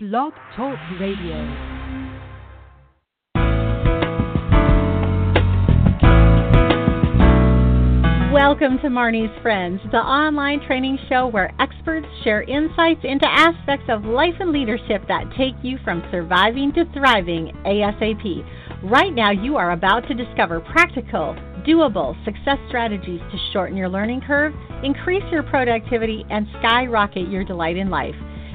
Blog Talk Radio. Welcome to Marnie's Friends, the online training show where experts share insights into aspects of life and leadership that take you from surviving to thriving ASAP. Right now, you are about to discover practical, doable success strategies to shorten your learning curve, increase your productivity, and skyrocket your delight in life.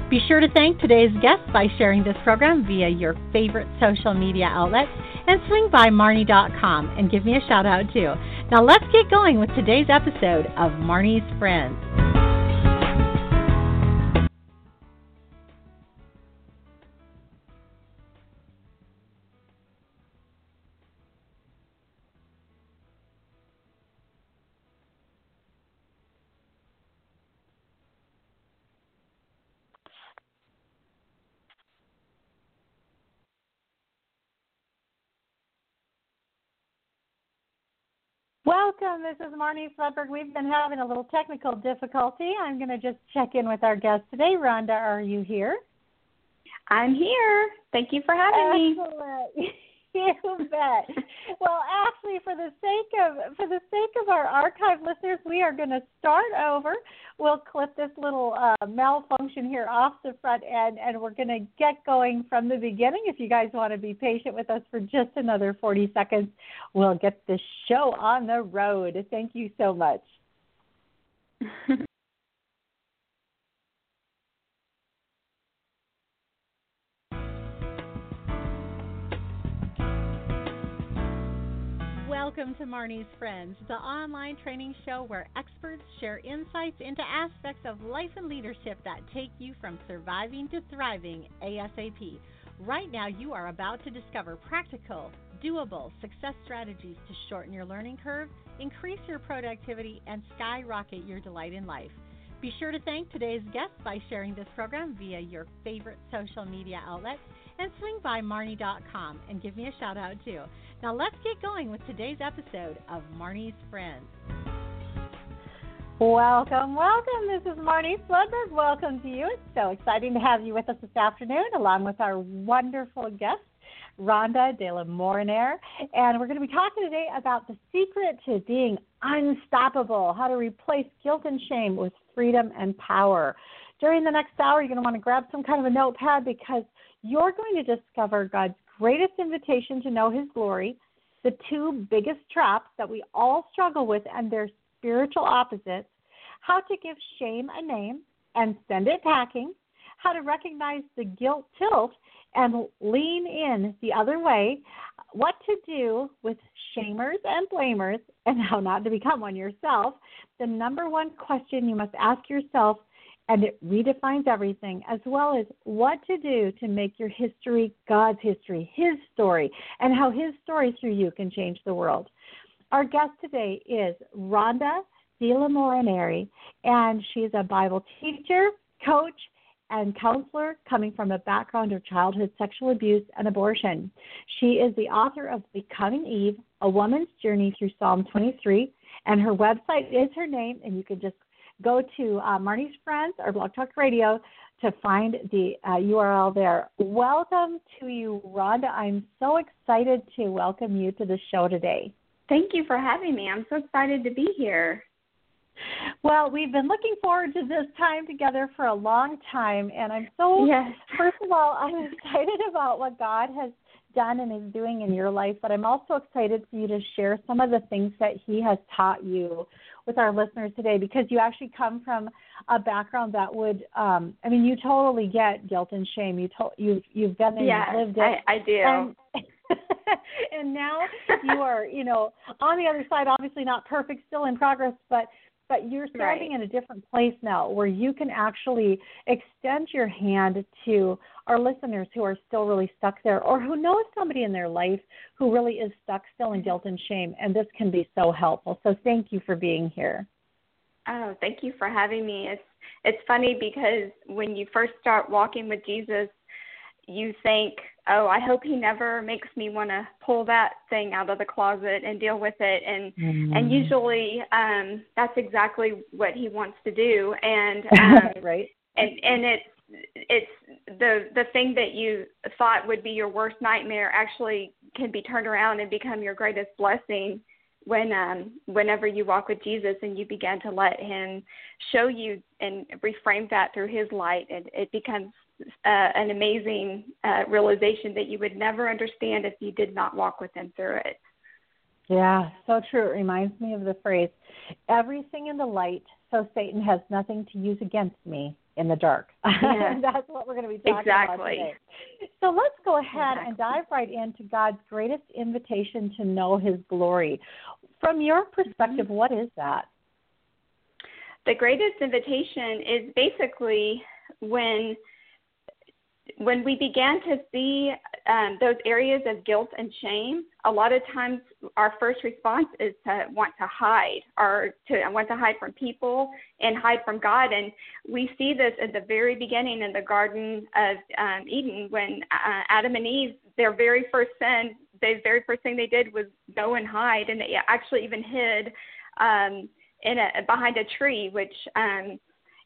Be sure to thank today's guests by sharing this program via your favorite social media outlets and swing by Marnie.com and give me a shout out too. Now let's get going with today's episode of Marnie's Friends. Welcome. This is Marnie Swedberg. We've been having a little technical difficulty. I'm going to just check in with our guest today. Rhonda, are you here? I'm here. Thank you for having Excellent. me. you bet. well, actually, for the sake of for the sake of our archive listeners, we are going to start over. We'll clip this little uh, malfunction here off the front end, and we're going to get going from the beginning. If you guys want to be patient with us for just another 40 seconds, we'll get the show on the road. Thank you so much. Welcome to Marnie's Friends, the online training show where experts share insights into aspects of life and leadership that take you from surviving to thriving ASAP. Right now, you are about to discover practical, doable success strategies to shorten your learning curve, increase your productivity, and skyrocket your delight in life. Be sure to thank today's guests by sharing this program via your favorite social media outlets and swing by Marnie.com and give me a shout out too. Now let's get going with today's episode of Marnie's Friends. Welcome, welcome. This is Marnie Swedberg. Welcome to you. It's so exciting to have you with us this afternoon, along with our wonderful guest, Rhonda de la Moriniere. And we're going to be talking today about the secret to being unstoppable, how to replace guilt and shame with freedom and power. During the next hour, you're going to want to grab some kind of a notepad because you're going to discover God's greatest invitation to know His glory, the two biggest traps that we all struggle with and their spiritual opposites, how to give shame a name and send it packing, how to recognize the guilt tilt and lean in the other way, what to do with shamers and blamers, and how not to become one yourself. The number one question you must ask yourself and it redefines everything, as well as what to do to make your history God's history, His story, and how His story through you can change the world. Our guest today is Rhonda de la Moriniere, and she's a Bible teacher, coach, and counselor coming from a background of childhood sexual abuse and abortion. She is the author of Becoming Eve, A Woman's Journey Through Psalm 23, and her website is her name, and you can just go to uh, Marnie's Friends or Blog Talk Radio to find the uh, URL there. Welcome to you, Rhonda. I'm so excited to welcome you to the show today. Thank you for having me. I'm so excited to be here. Well, we've been looking forward to this time together for a long time, and I'm so, yes. first of all, I'm excited about what God has done and is doing in your life, but I'm also excited for you to share some of the things that He has taught you with our listeners today because you actually come from a background that would um I mean you totally get guilt and shame. You to, you've you've been there, yes, you've lived it. I, I do. And, and now you are, you know, on the other side, obviously not perfect, still in progress, but but you're standing right. in a different place now where you can actually extend your hand to our listeners who are still really stuck there or who know somebody in their life who really is stuck still in guilt and shame and this can be so helpful. So thank you for being here. Oh thank you for having me. It's it's funny because when you first start walking with jesus you think, oh, I hope he never makes me want to pull that thing out of the closet and deal with it. And mm-hmm. and usually um, that's exactly what he wants to do. And um, right. And and it's it's the the thing that you thought would be your worst nightmare actually can be turned around and become your greatest blessing when um whenever you walk with Jesus and you begin to let him show you and reframe that through his light and it becomes uh, an amazing uh, realization that you would never understand if you did not walk with him through it. Yeah, so true. It reminds me of the phrase, everything in the light, so Satan has nothing to use against me in the dark. Yeah. That's what we're going to be talking exactly. about today. So let's go ahead exactly. and dive right into God's greatest invitation to know his glory. From your perspective, mm-hmm. what is that? The greatest invitation is basically when when we began to see um, those areas of guilt and shame, a lot of times our first response is to want to hide or to want to hide from people and hide from God. And we see this at the very beginning in the Garden of um, Eden when uh, Adam and Eve, their very first sin, the very first thing they did was go and hide, and they actually even hid um, in a behind a tree, which um,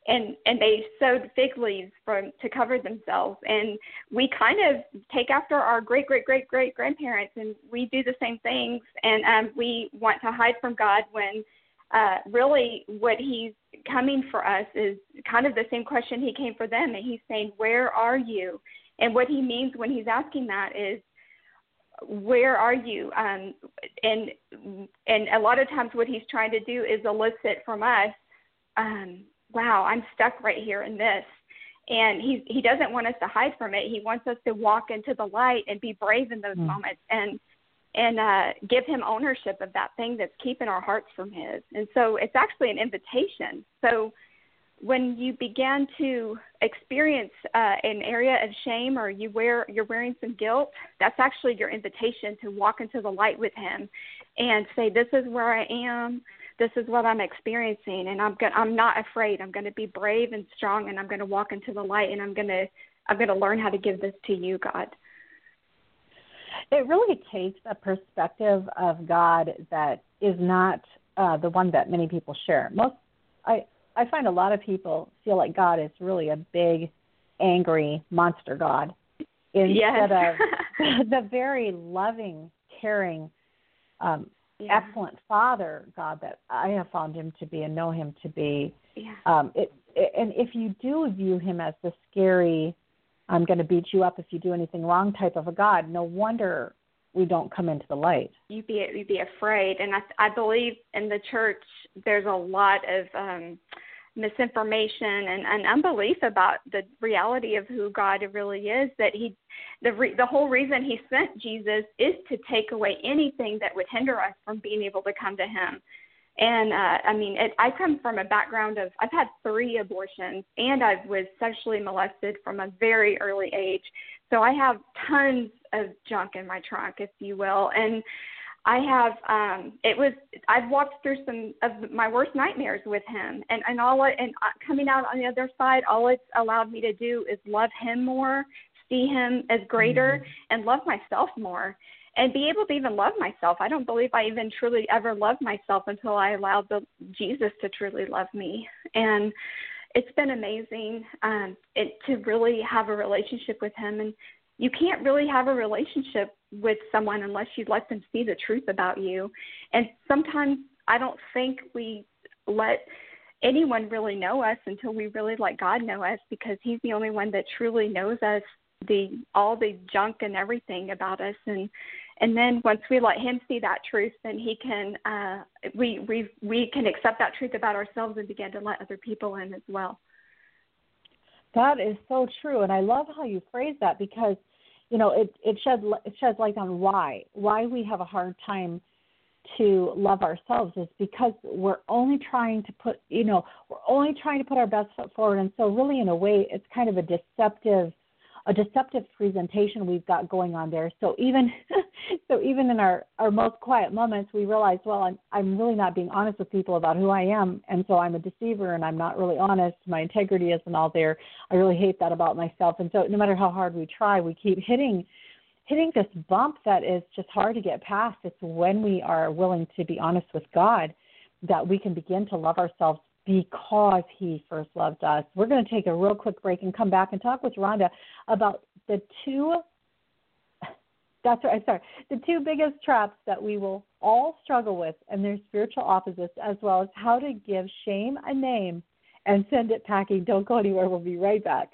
and and they sewed fig leaves from to cover themselves. And we kind of take after our great great great great grandparents and we do the same things. And um we want to hide from god when uh really what he's coming for us is kind of the same question he came for them. And he's saying where are you? And what he means when he's asking that is where are you? Um and and a lot of times what he's trying to do is elicit from us um wow, I'm stuck right here in this. And he he doesn't want us to hide from it. He wants us to walk into the light and be brave in those mm. moments and and uh, give him ownership of that thing that's keeping our hearts from his. And so it's actually an invitation. So when you begin to experience uh, an area of shame or you wear you're wearing some guilt, that's actually your invitation to walk into the light with him and say, "This is where I am this is what I'm experiencing and I'm going I'm not afraid. I'm going to be brave and strong and I'm going to walk into the light and I'm going to I'm going to learn how to give this to you, God. It really takes a perspective of God that is not uh, the one that many people share. Most I I find a lot of people feel like God is really a big, angry monster God instead yes. of the very loving, caring, um, yeah. excellent father, God, that I have found him to be and know him to be. Yeah. Um, it, it, and if you do view him as the scary, I'm going to beat you up if you do anything wrong type of a God, no wonder we don't come into the light. You'd be you'd be afraid, and I I believe in the church there's a lot of um misinformation and, and unbelief about the reality of who God really is. That He, the re, the whole reason He sent Jesus is to take away anything that would hinder us from being able to come to Him. And uh, I mean, it, I come from a background of I've had three abortions, and I was sexually molested from a very early age. So I have tons of junk in my trunk, if you will, and I have um it was I've walked through some of my worst nightmares with him and and all it, and uh, coming out on the other side all it's allowed me to do is love him more, see him as greater mm-hmm. and love myself more and be able to even love myself. I don't believe I even truly ever loved myself until I allowed the Jesus to truly love me. And it's been amazing um it to really have a relationship with him and you can't really have a relationship with someone unless you let them see the truth about you. And sometimes I don't think we let anyone really know us until we really let God know us because he's the only one that truly knows us the all the junk and everything about us. And and then once we let him see that truth then he can uh we we we can accept that truth about ourselves and begin to let other people in as well. That is so true, and I love how you phrase that because, you know, it it sheds it sheds light on why why we have a hard time to love ourselves is because we're only trying to put you know we're only trying to put our best foot forward, and so really in a way it's kind of a deceptive a deceptive presentation we've got going on there. So even so even in our our most quiet moments, we realize, well, I'm I'm really not being honest with people about who I am, and so I'm a deceiver, and I'm not really honest. My integrity isn't all there. I really hate that about myself, and so no matter how hard we try, we keep hitting hitting this bump that is just hard to get past. It's when we are willing to be honest with God that we can begin to love ourselves because he first loved us. We're going to take a real quick break and come back and talk with Rhonda about the two that's right, sorry. The two biggest traps that we will all struggle with and their spiritual opposites, as well as how to give shame a name and send it packing. Don't go anywhere. We'll be right back.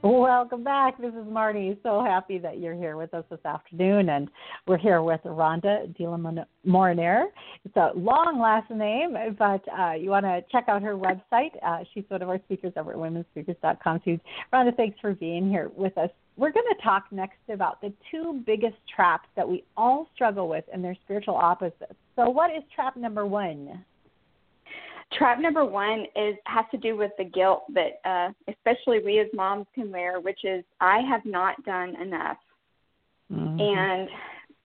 Welcome back. This is Marnie. So happy that you're here with us this afternoon. And we're here with Rhonda La It's a long last name, but uh, you want to check out her website. Uh, she's one of our speakers over at womenspeakers.com. So, Rhonda, thanks for being here with us. We're going to talk next about the two biggest traps that we all struggle with and their spiritual opposites. So, what is trap number one? Trap number one is has to do with the guilt that uh, especially we as moms can wear, which is I have not done enough. Mm-hmm. And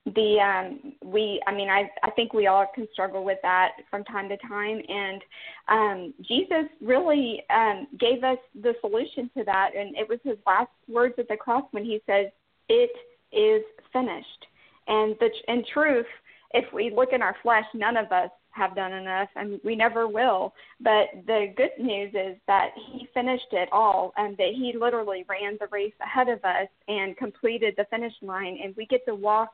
the um we I mean I I think we all can struggle with that from time to time and um Jesus really um gave us the solution to that and it was his last words at the cross when he says it is finished and the in truth if we look in our flesh none of us have done enough, and we never will. But the good news is that he finished it all, and that he literally ran the race ahead of us and completed the finish line, and we get to walk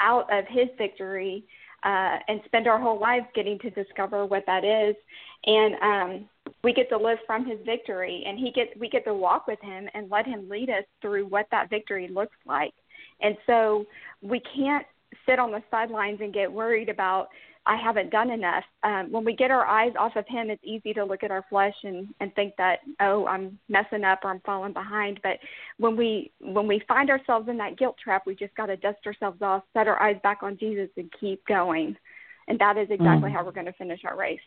out of his victory uh, and spend our whole lives getting to discover what that is, and um, we get to live from his victory, and he get we get to walk with him and let him lead us through what that victory looks like. And so we can't sit on the sidelines and get worried about I haven't done enough. Um, when we get our eyes off of Him, it's easy to look at our flesh and and think that oh I'm messing up or I'm falling behind. But when we when we find ourselves in that guilt trap, we just got to dust ourselves off, set our eyes back on Jesus, and keep going. And that is exactly mm. how we're going to finish our race.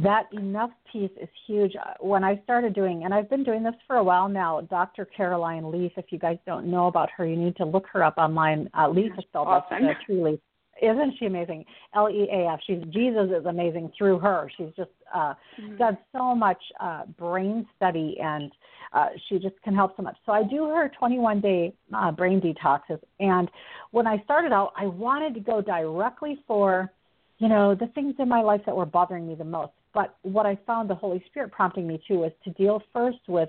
That enough piece is huge. When I started doing, and I've been doing this for a while now, Dr. Caroline Leaf. If you guys don't know about her, you need to look her up online. Uh, Leaf spelled awesome. uh, true Leaf isn't she amazing? L E A F. She's Jesus is amazing through her. She's just uh, mm-hmm. done so much uh, brain study and uh, she just can help so much. So I do her 21 day uh, brain detoxes. And when I started out, I wanted to go directly for, you know, the things in my life that were bothering me the most. But what I found the Holy Spirit prompting me to was to deal first with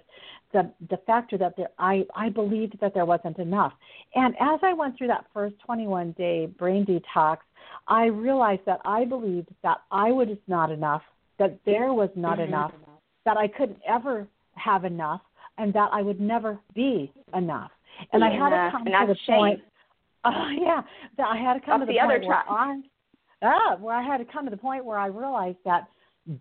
the the factor that there, I I believed that there wasn't enough. And as I went through that first 21 day brain detox, I realized that I believed that I was not enough, that there was not mm-hmm. enough, that I couldn't ever have enough, and that I would never be enough. And yeah, I had to come to the shame. point. Oh yeah, that I had to come That's to the, the point other where I, ah, where I had to come to the point where I realized that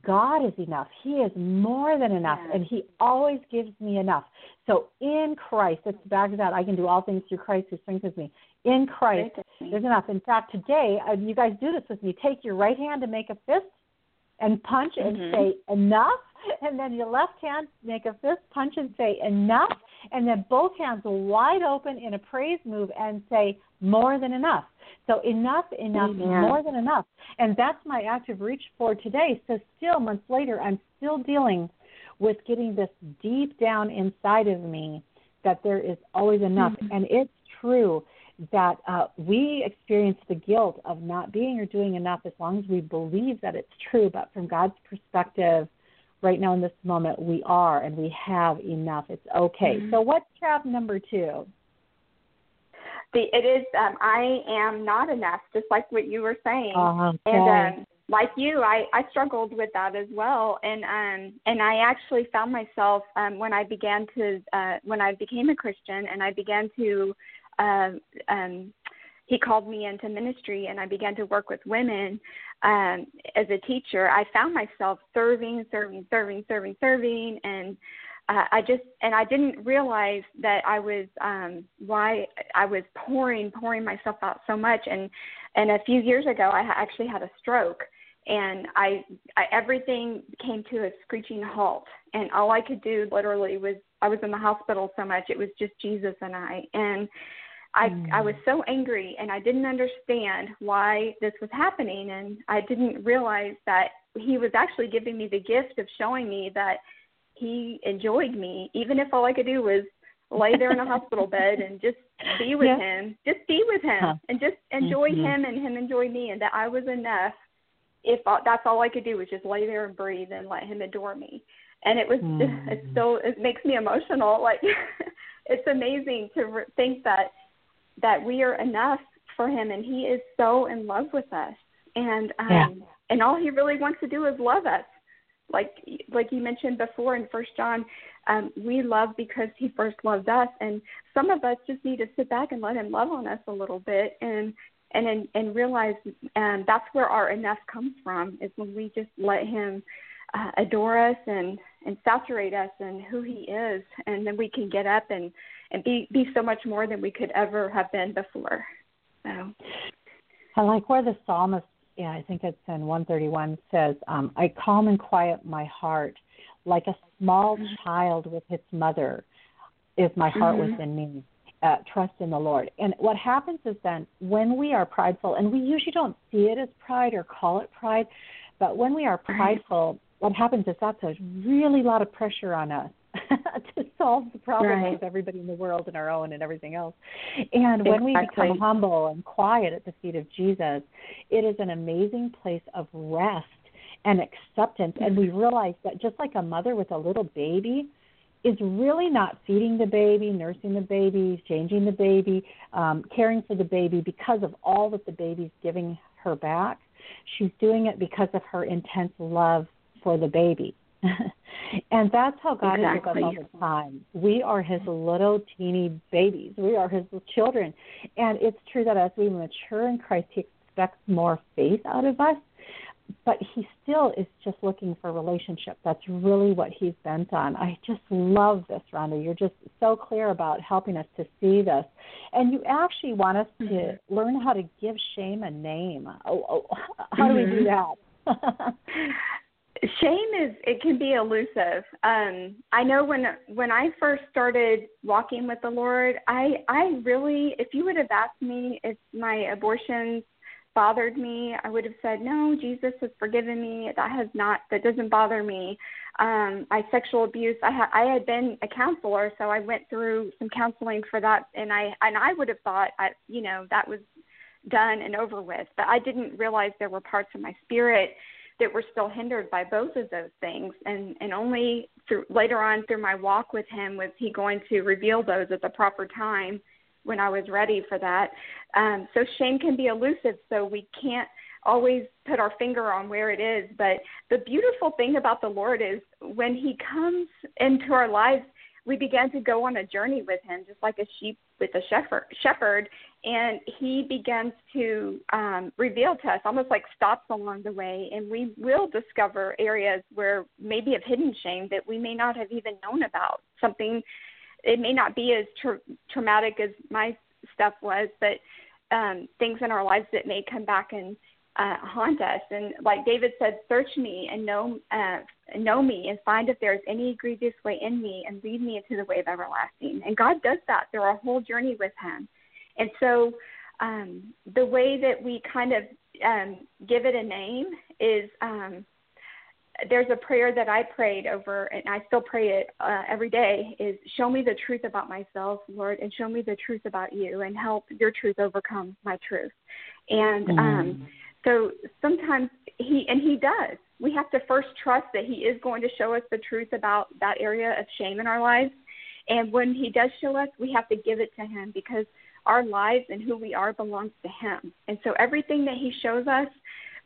God is enough. He is more than enough, yes. and He always gives me enough. So in Christ, it's back to that. I can do all things through Christ who strengthens me. In Christ, there's enough. In fact, today, uh, you guys do this with me. Take your right hand and make a fist, and punch and mm-hmm. say enough, and then your left hand make a fist, punch and say enough, and then both hands wide open in a praise move and say more than enough. So enough, enough, Amen. more than enough. And that's my active reach for today. So still months later, I'm still dealing with getting this deep down inside of me that there is always enough. Mm-hmm. And it's true that uh, we experience the guilt of not being or doing enough as long as we believe that it's true. But from God's perspective, right now in this moment, we are and we have enough. It's okay. Mm-hmm. So, what's trap number two? the it is um I am not enough, just like what you were saying. Uh-huh. Okay. And um like you, I, I struggled with that as well. And um and I actually found myself um when I began to uh when I became a Christian and I began to uh, um he called me into ministry and I began to work with women um as a teacher, I found myself serving, serving, serving, serving, serving and uh, I just and I didn't realize that I was um why I was pouring pouring myself out so much. And and a few years ago I actually had a stroke and I, I everything came to a screeching halt. And all I could do literally was I was in the hospital so much. It was just Jesus and I. And I mm. I was so angry and I didn't understand why this was happening and I didn't realize that he was actually giving me the gift of showing me that he enjoyed me even if all I could do was lay there in a hospital bed and just be with yeah. him just be with him huh. and just enjoy mm-hmm. him and him enjoy me and that I was enough if that's all I could do was just lay there and breathe and let him adore me and it was mm. it's still it makes me emotional like it's amazing to re- think that that we are enough for him and he is so in love with us and um yeah. and all he really wants to do is love us like like you mentioned before in first john um we love because he first loved us and some of us just need to sit back and let him love on us a little bit and and and, and realize um that's where our enough comes from is when we just let him uh, adore us and and saturate us in who he is and then we can get up and and be be so much more than we could ever have been before so i like where the psalmist yeah i think it's in 131 says um i calm and quiet my heart like a small mm-hmm. child with its mother is my heart mm-hmm. within me uh, trust in the Lord. And what happens is then when we are prideful, and we usually don't see it as pride or call it pride, but when we are prideful, what happens is that's a really lot of pressure on us to solve the problems right. with everybody in the world and our own and everything else. And when we become humble and quiet at the feet of Jesus, it is an amazing place of rest and acceptance. And we realize that just like a mother with a little baby is really not feeding the baby, nursing the baby, changing the baby, um, caring for the baby because of all that the baby's giving her back. She's doing it because of her intense love for the baby. And that's how God exactly. is with us all the time. We are His little teeny babies. We are His children. And it's true that as we mature in Christ, He expects more faith out of us. But He still is just looking for relationship. That's really what He's bent on. I just love this, Rhonda. You're just so clear about helping us to see this. And you actually want us to mm-hmm. learn how to give shame a name. Oh, oh, how do we do mm-hmm. that? shame is it can be elusive. Um i know when when i first started walking with the lord i i really if you would have asked me if my abortions bothered me i would have said no jesus has forgiven me. That has not that doesn't bother me. Um my sexual abuse i had i had been a counselor so i went through some counseling for that and i and i would have thought i you know that was done and over with but i didn't realize there were parts of my spirit that were still hindered by both of those things and and only through later on through my walk with him was he going to reveal those at the proper time when I was ready for that. Um, so shame can be elusive, so we can't always put our finger on where it is. But the beautiful thing about the Lord is when He comes into our lives, we began to go on a journey with him, just like a sheep with a shepherd. Shepherd, and he begins to um, reveal to us, almost like stops along the way, and we will discover areas where maybe of hidden shame that we may not have even known about. Something, it may not be as tra- traumatic as my stuff was, but um, things in our lives that may come back and uh, haunt us. And like David said, search me and know uh, know me and find if there's any grievous way in me and lead me into the way of everlasting. And God does that through our whole journey with Him. And so um, the way that we kind of um, give it a name is um, there's a prayer that I prayed over, and I still pray it uh, every day. Is show me the truth about myself, Lord, and show me the truth about you, and help your truth overcome my truth. And um, mm. so sometimes he and he does we have to first trust that He is going to show us the truth about that area of shame in our lives. And when He does show us, we have to give it to Him because our lives and who we are belongs to Him. And so everything that He shows us,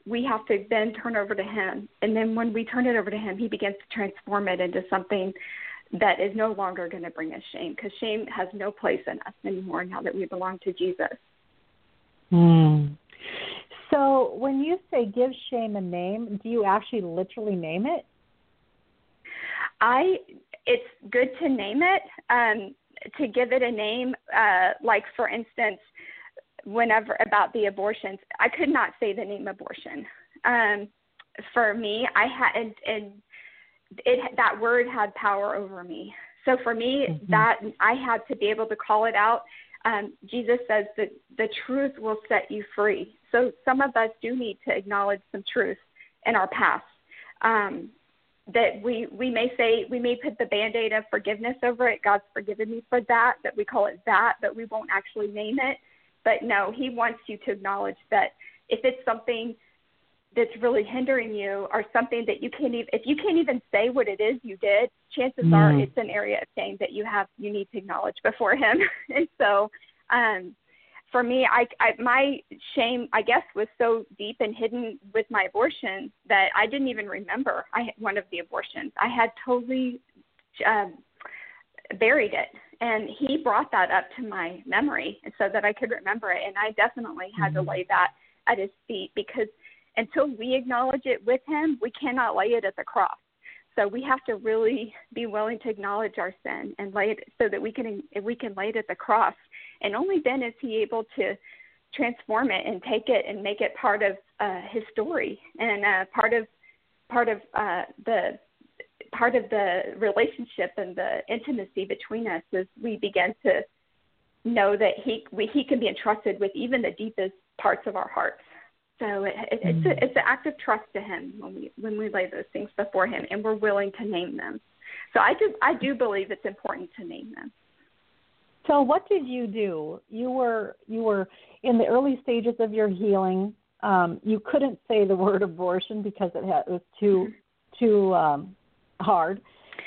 we have to then turn over to Him. And then when we turn it over to Him, He begins to transform it into something that is no longer going to bring us shame because shame has no place in us anymore now that we belong to Jesus. Hmm. So when you say give shame a name, do you actually literally name it? I it's good to name it, um, to give it a name. Uh, like for instance, whenever about the abortions, I could not say the name abortion. Um, for me, I had and, and it that word had power over me. So for me, mm-hmm. that I had to be able to call it out. Um, Jesus says that the truth will set you free. So some of us do need to acknowledge some truth in our past. Um, that we we may say we may put the band-aid of forgiveness over it god's forgiven me for that that we call it that but we won't actually name it but no he wants you to acknowledge that if it's something that's really hindering you or something that you can't even if you can't even say what it is you did chances mm. are it's an area of shame that you have you need to acknowledge before him and so um for me, I, I my shame, I guess, was so deep and hidden with my abortion that I didn't even remember I had one of the abortions. I had totally um, buried it, and he brought that up to my memory, so that I could remember it. And I definitely had mm-hmm. to lay that at his feet because until we acknowledge it with him, we cannot lay it at the cross. So we have to really be willing to acknowledge our sin and lay it so that we can we can lay it at the cross and only then is he able to transform it and take it and make it part of uh, his story and uh, part of part of uh, the part of the relationship and the intimacy between us as we begin to know that he we, he can be entrusted with even the deepest parts of our hearts. So it, it, it's a, it's an act of trust to him when we when we lay those things before him and we're willing to name them. So I do I do believe it's important to name them. So what did you do? You were you were in the early stages of your healing. Um, you couldn't say the word abortion because it, had, it was too too um, hard.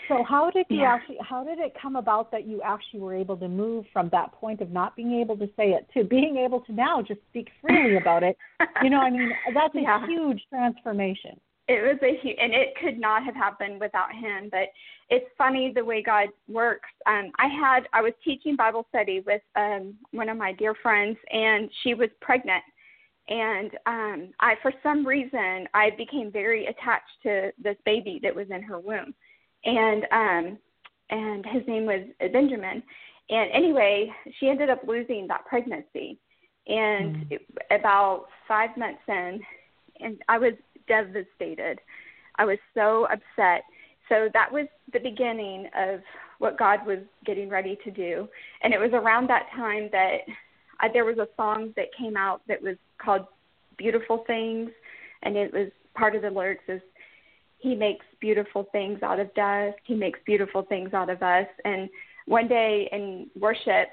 So how did you yeah. actually how did it come about that you actually were able to move from that point of not being able to say it to being able to now just speak freely about it? You know, I mean, that's a yeah. huge transformation it was a huge, and it could not have happened without him. But it's funny the way God works. Um, I had I was teaching Bible study with um, one of my dear friends, and she was pregnant, and um, I for some reason I became very attached to this baby that was in her womb, and um, and his name was Benjamin. And anyway, she ended up losing that pregnancy, and mm. it, about five months in, and I was devastated. I was so upset. So that was the beginning of what God was getting ready to do. And it was around that time that I, there was a song that came out that was called Beautiful Things. And it was part of the lyrics is, He makes beautiful things out of dust. He makes beautiful things out of us. And one day in worship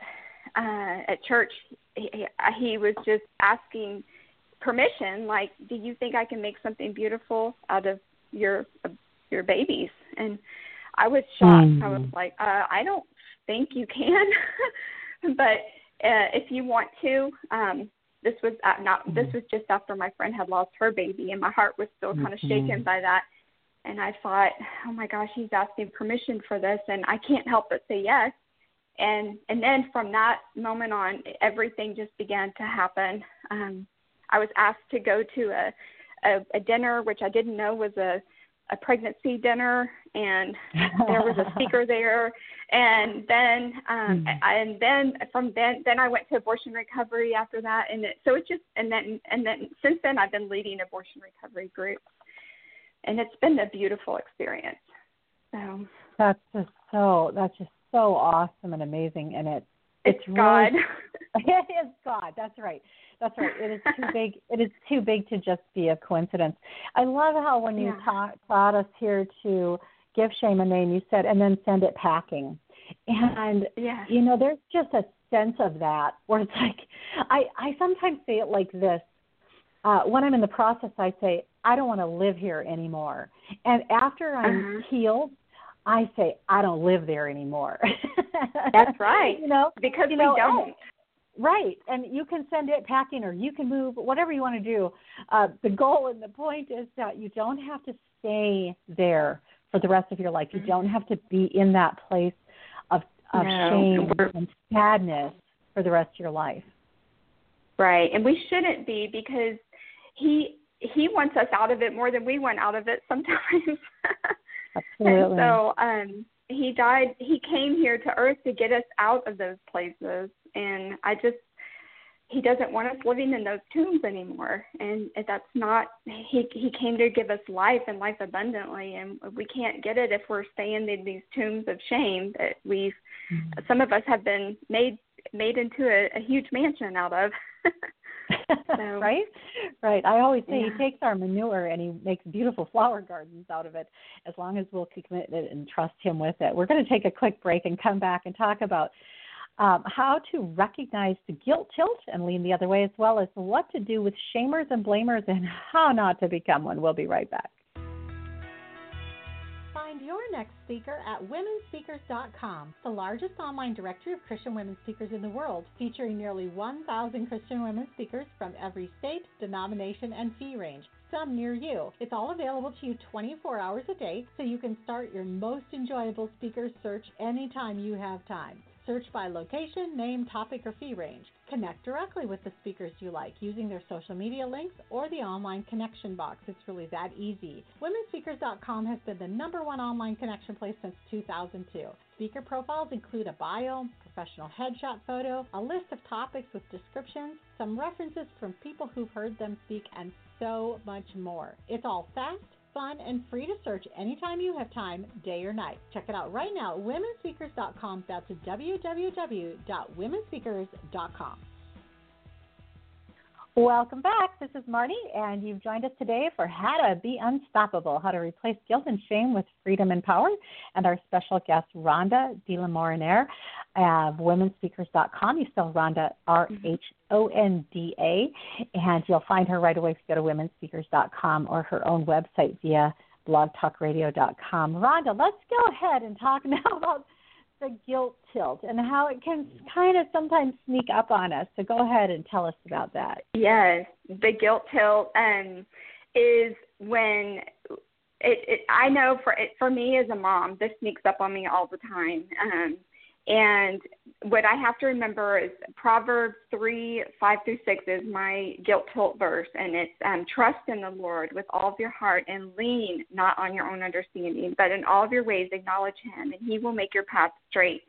uh, at church, he, he was just asking permission like do you think i can make something beautiful out of your uh, your babies and i was shocked mm-hmm. i was mm-hmm. like uh i don't think you can but uh if you want to um this was uh, not this was just after my friend had lost her baby and my heart was still kind of shaken mm-hmm. by that and i thought oh my gosh he's asking permission for this and i can't help but say yes and and then from that moment on everything just began to happen um I was asked to go to a, a, a dinner, which I didn't know was a, a pregnancy dinner, and there was a speaker there. And then, um, mm. and then from then, then I went to abortion recovery after that, and it, so it just, and then, and then since then, I've been leading abortion recovery groups, and it's been a beautiful experience. So that's just so that's just so awesome and amazing, and it it's, it's God. Really, it is God. That's right. That's right. It is too big. It is too big to just be a coincidence. I love how when you yeah. taught, taught us here to give shame a name, you said, and then send it packing. And yeah. you know, there's just a sense of that where it's like, I I sometimes say it like this. Uh, when I'm in the process, I say, I don't want to live here anymore. And after I'm uh-huh. healed, I say, I don't live there anymore. That's right. you know, because you we know, don't. Right, and you can send it packing, or you can move, whatever you want to do. Uh, the goal and the point is that you don't have to stay there for the rest of your life. You don't have to be in that place of, of no. shame and sadness for the rest of your life. Right, and we shouldn't be because he he wants us out of it more than we want out of it sometimes. Absolutely. and so um he died he came here to earth to get us out of those places and i just he doesn't want us living in those tombs anymore and that's not he he came to give us life and life abundantly and we can't get it if we're staying in these tombs of shame that we've mm-hmm. some of us have been made made into a, a huge mansion out of so, right right i always say yeah. he takes our manure and he makes beautiful flower gardens out of it as long as we'll commit it and trust him with it we're going to take a quick break and come back and talk about um, how to recognize the guilt tilt and lean the other way, as well as what to do with shamers and blamers and how not to become one. We'll be right back. Find your next speaker at womenspeakers.com, the largest online directory of Christian women speakers in the world, featuring nearly 1,000 Christian women speakers from every state, denomination, and fee range some near you. It's all available to you 24 hours a day, so you can start your most enjoyable speaker search anytime you have time. Search by location, name, topic, or fee range. Connect directly with the speakers you like using their social media links or the online connection box. It's really that easy. WomenSpeakers.com has been the number one online connection place since 2002. Speaker profiles include a bio, professional headshot photo, a list of topics with descriptions, some references from people who've heard them speak, and so much more. It's all fast fun, and free to search anytime you have time, day or night. Check it out right now womenspeakers.com. That's www.womenspeakers.com. Welcome back. This is Marty, and you've joined us today for How to Be Unstoppable How to Replace Guilt and Shame with Freedom and Power. And our special guest, Rhonda De La Moriniere of womenspeakers.com. You spell Rhonda R H O N D A, and you'll find her right away if you go to womenspeakers.com or her own website via blogtalkradio.com. Rhonda, let's go ahead and talk now about the guilt tilt and how it can kind of sometimes sneak up on us. So go ahead and tell us about that. Yes, the guilt tilt um, is when it, it. I know for it, for me as a mom, this sneaks up on me all the time. Um, and what I have to remember is Proverbs 3 5 through 6 is my guilt tilt verse, and it's um, trust in the Lord with all of your heart and lean not on your own understanding, but in all of your ways acknowledge Him, and He will make your path straight.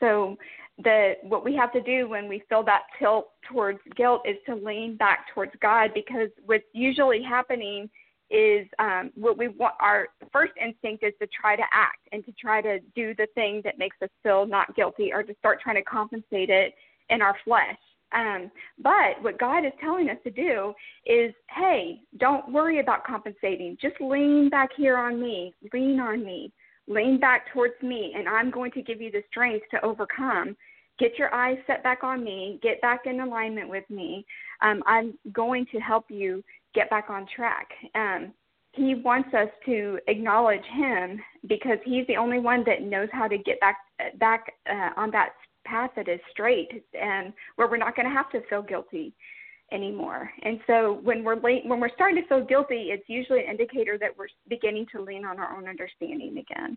So, the what we have to do when we feel that tilt towards guilt is to lean back towards God, because what's usually happening is um, what we want. Our first instinct is to try to act and to try to do the thing that makes us feel not guilty, or to start trying to compensate it in our flesh. Um, but what God is telling us to do is, hey, don't worry about compensating. Just lean back here on me. Lean on me. Lean back towards me, and I'm going to give you the strength to overcome. Get your eyes set back on me. Get back in alignment with me. Um, I'm going to help you get back on track. Um, he wants us to acknowledge him because he's the only one that knows how to get back back uh, on that path that is straight and where we're not going to have to feel guilty anymore. And so when we're late, when we're starting to feel guilty, it's usually an indicator that we're beginning to lean on our own understanding again.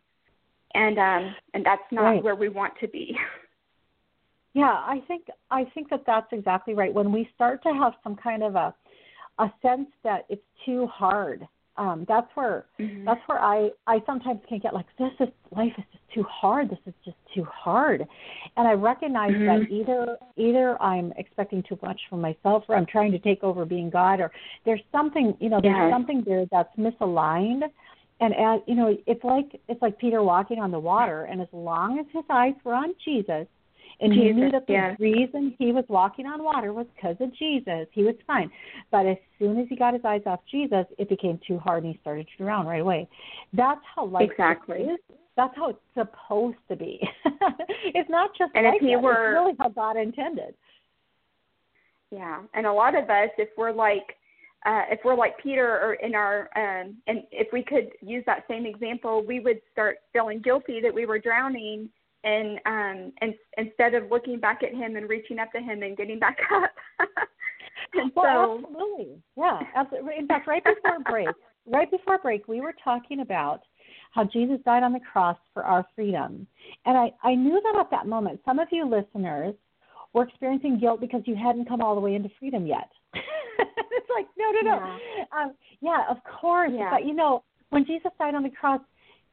And um, and that's not right. where we want to be. Yeah, I think I think that that's exactly right. When we start to have some kind of a a sense that it's too hard. Um, that's where mm-hmm. that's where I I sometimes can get like this is life is just too hard. This is just too hard, and I recognize mm-hmm. that either either I'm expecting too much from myself, or I'm trying to take over being God, or there's something you know there's something there that's misaligned. And as you know, it's like it's like Peter walking on the water, and as long as his eyes were on Jesus, and Jesus, he knew that the yeah. reason he was walking on water was because of Jesus. He was fine. But as soon as he got his eyes off Jesus, it became too hard and he started to drown right away. That's how life exactly. is. That's how it's supposed to be. it's not just and like if he that. Were, it's really how God intended. Yeah. And a lot of us, if we're like, uh, if we're like Peter or in our, um, and if we could use that same example, we would start feeling guilty that we were drowning and um and instead of looking back at him and reaching up to him and getting back up. And well, so absolutely. Yeah absolutely. In fact right before break right before break we were talking about how jesus died on the cross for our freedom. And i i knew that at that moment. Some of you listeners were experiencing guilt because you hadn't come all the way into freedom yet. It's like no no no. Yeah, um, yeah of course. Yeah. but you know when jesus died on the cross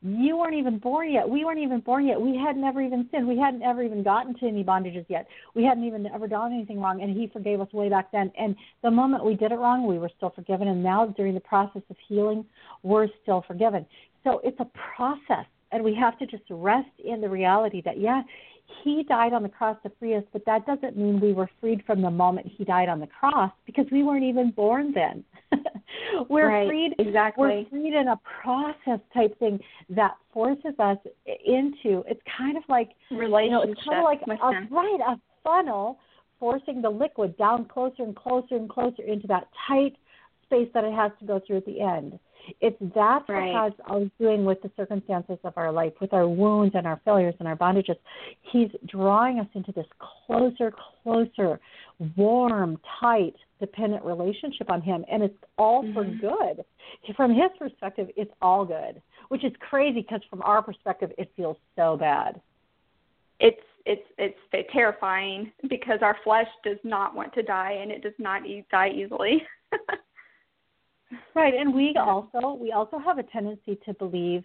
you weren't even born yet. We weren't even born yet. We had never even sinned. We hadn't ever even gotten to any bondages yet. We hadn't even ever done anything wrong, and He forgave us way back then. And the moment we did it wrong, we were still forgiven. And now, during the process of healing, we're still forgiven. So it's a process, and we have to just rest in the reality that, yeah, He died on the cross to free us, but that doesn't mean we were freed from the moment He died on the cross because we weren't even born then. we're right, freed exactly. we're freed in a process type thing that forces us into it's kind of like relationship you know, it's kind of like a, right a funnel forcing the liquid down closer and closer and closer into that tight space that it has to go through at the end. It's that's Right. what God's always doing with the circumstances of our life, with our wounds and our failures and our bondages. He's drawing us into this closer, closer, warm, tight, dependent relationship on Him, and it's all for Mhm. good. From His perspective, it's all good, which is crazy because from our perspective, it feels so bad. it's it's it's terrifying because our flesh does not want to die and it does not e- die easily. Right, and we also we also have a tendency to believe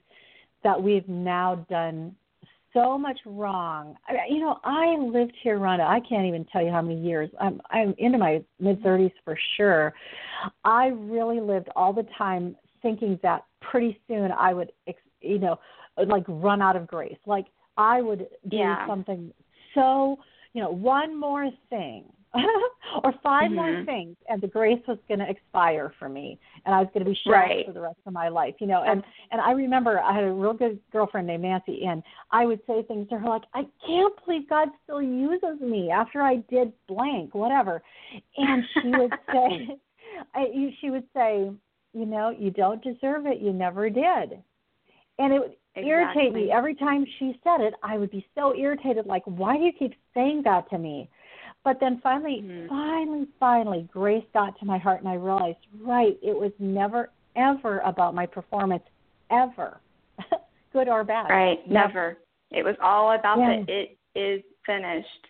that we've now done so much wrong. I, you know, I lived here, Rhonda. I can't even tell you how many years. I'm I'm into my mid thirties for sure. I really lived all the time thinking that pretty soon I would, ex- you know, like run out of grace. Like I would do Yeah. something so, you know, one more thing. or 5 more Mhm. things and the grace was going to expire for me and I was going to be shelved Right. for the rest of my life you know and and I remember I had a real good girlfriend named Nancy and I would say things to her like I can't believe God still uses me after I did blank whatever and she would say I, she would say you know you don't deserve it you never did and it would irritate me every time she said it I would be so irritated like why do you keep saying that to me but then finally Mhm. finally finally grace got to my heart and I realized right it was never ever about my performance ever good or bad Right, never. It was all about Yeah. the it is finished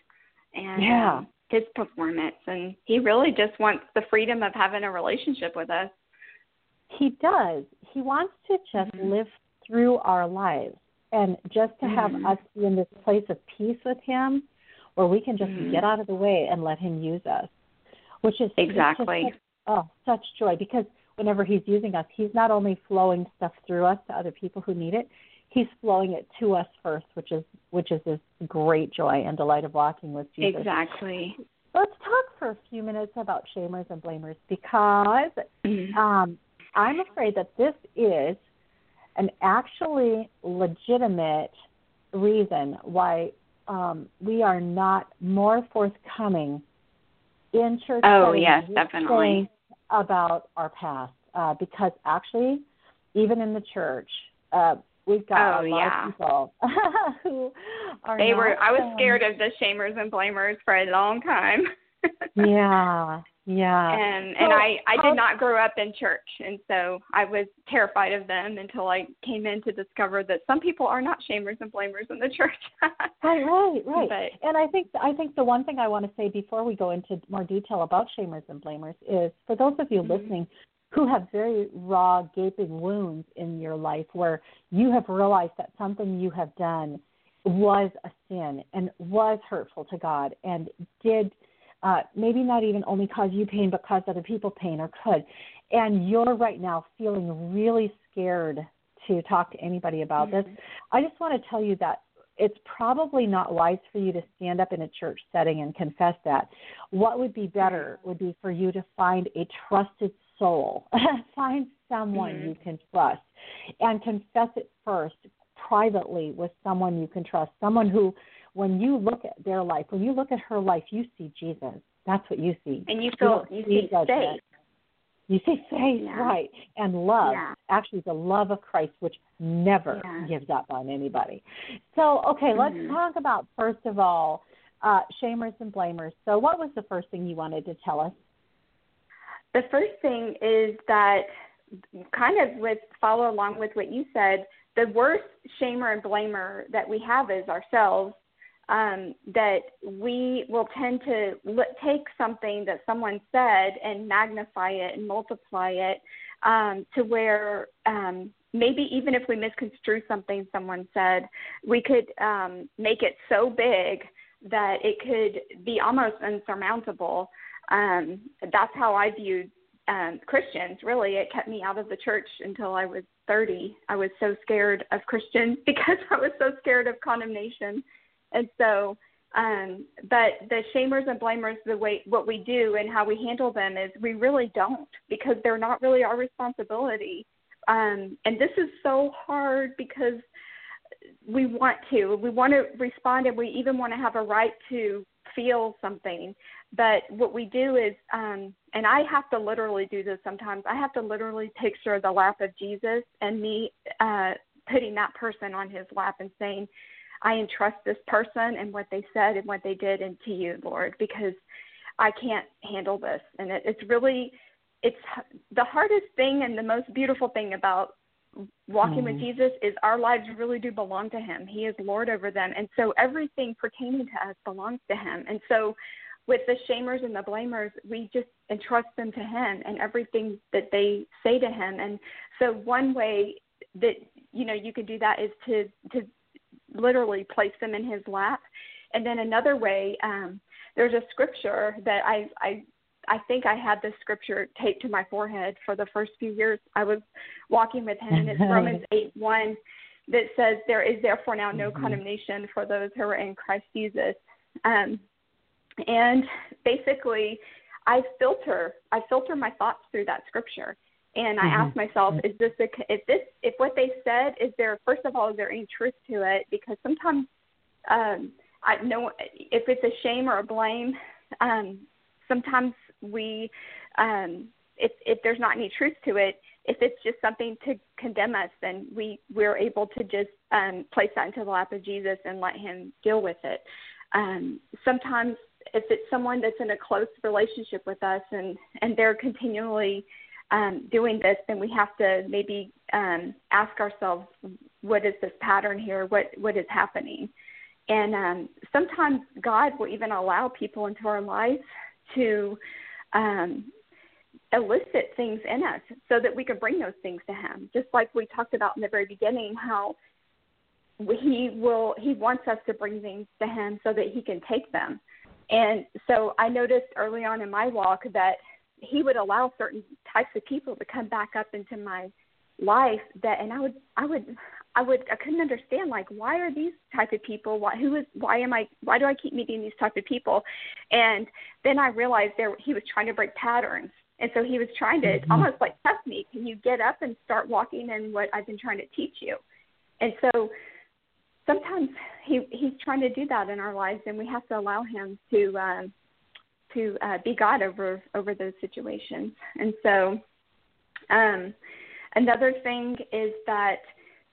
and Yeah. um, his performance and he really just wants the freedom of having a relationship with us. he does he wants to just Mhm. live through our lives and just to have Mhm. us be in this place of peace with him where we can just Mhm. get out of the way and let him use us which is Exactly. such- oh such joy because whenever he's using us he's not only flowing stuff through us to other people who need it he's flowing it to us first which is which is this great joy and delight of walking with jesus Exactly. let's talk for a few minutes about shamers and blamers because Mhm. um, I'm afraid that this is an actually legitimate reason why um, we are not more forthcoming in church. Oh, yes, definitely. About our past, uh, because actually, even in the church, uh, we've got Oh, a lot yeah. of people who are. They not, were I was scared of the shamers and blamers for a long time. Yeah, yeah. and So, and I I did not grow up in church, and so I was terrified of them until I came in to discover that some people are not shamers and blamers in the church. Right, right, right. But- and I think I think the one thing I want to say before we go into more detail about shamers and blamers is for those of you Mhm. listening who have very raw, gaping wounds in your life where you have realized that something you have done was a sin and was hurtful to God and did uh, maybe not even only cause you pain but cause other people pain or could. And you're right now feeling really scared to talk to anybody about this. I just want to tell you that it's probably not wise for you to stand up in a church setting and confess that. What would be better would be for you to find a trusted soul, find someone Mhm. you can trust, and confess it first privately with someone you can trust, someone who, when you look at their life, when you look at her life, you see Jesus. That's what you see. and you feel don't you see see safe. You see faith, Yeah. right, and love. Yeah. Actually, the love of Christ, which never Yeah. gives up on anybody. So, okay, let's Mhm. talk about first of all uh, shamers and blamers. So, what was the first thing you wanted to tell us? The first thing is that kind of with follow along with what you said, the worst shamer and blamer that we have is ourselves. Um, that we will tend to l- take something that someone said and magnify it and multiply it um, to where um, maybe even if we misconstrue something someone said, we could um, make it so big that it could be almost insurmountable. Um, that's how I viewed um, Christians. Really, it kept me out of the church until I was 30. I was so scared of Christians because I was so scared of condemnation, and so. Um, but the shamers and blamers, the way what we do and how we handle them is we really don't because they're not really our responsibility. Um, and this is so hard because we want to. We want to respond and we even want to have a right to feel something. But what we do is, um, and I have to literally do this sometimes, I have to literally picture the lap of Jesus and me uh, putting that person on his lap and saying, I entrust this person and what they said and what they did into you, Lord, because I can't handle this. And it, it's really, it's the hardest thing and the most beautiful thing about walking mm-hmm. with Jesus is our lives really do belong to him. He is Lord over them. And so everything pertaining to us belongs to him. And so with the shamers and the blamers, we just entrust them to him and everything that they say to him. And so one way that you know you can do that is to to literally place them in his lap. And then another way, um, there's a scripture that I I I think I had this scripture taped to my forehead for the first few years I was walking with him, and it's Romans 8 1 that says, There is therefore now no mm-hmm. condemnation for those who are in Christ Jesus. Um, and basically, I filter I filter my thoughts through that scripture, and I mm-hmm. ask myself, is this a, if this if what they said is there first of all is there any truth to it? Because sometimes um, I know if it's a shame or a blame, um, sometimes we um if if there's not any truth to it if it's just something to condemn us then we we're able to just um place that into the lap of jesus and let him deal with it um sometimes if it's someone that's in a close relationship with us and and they're continually um doing this then we have to maybe um ask ourselves what is this pattern here? What what is happening? And um sometimes god will even allow people into our lives to um, elicit things in us so that we can bring those things to him. Just like we talked about in the very beginning how he will he wants us to bring things to him so that he can take them. And so i noticed early on in my walk that he would allow certain types of people to come back up into my life that and i would i would I would I couldn't understand like why are these type of people why who is why am I why do I keep meeting these type of people? And then I realized there he was trying to break patterns. And so he was trying to mm-hmm. almost like test me. Can you get up and start walking in what I've been trying to teach you? And so sometimes he he's trying to do that in our lives and we have to allow him to um to uh, be God over over those situations. And so um another thing is that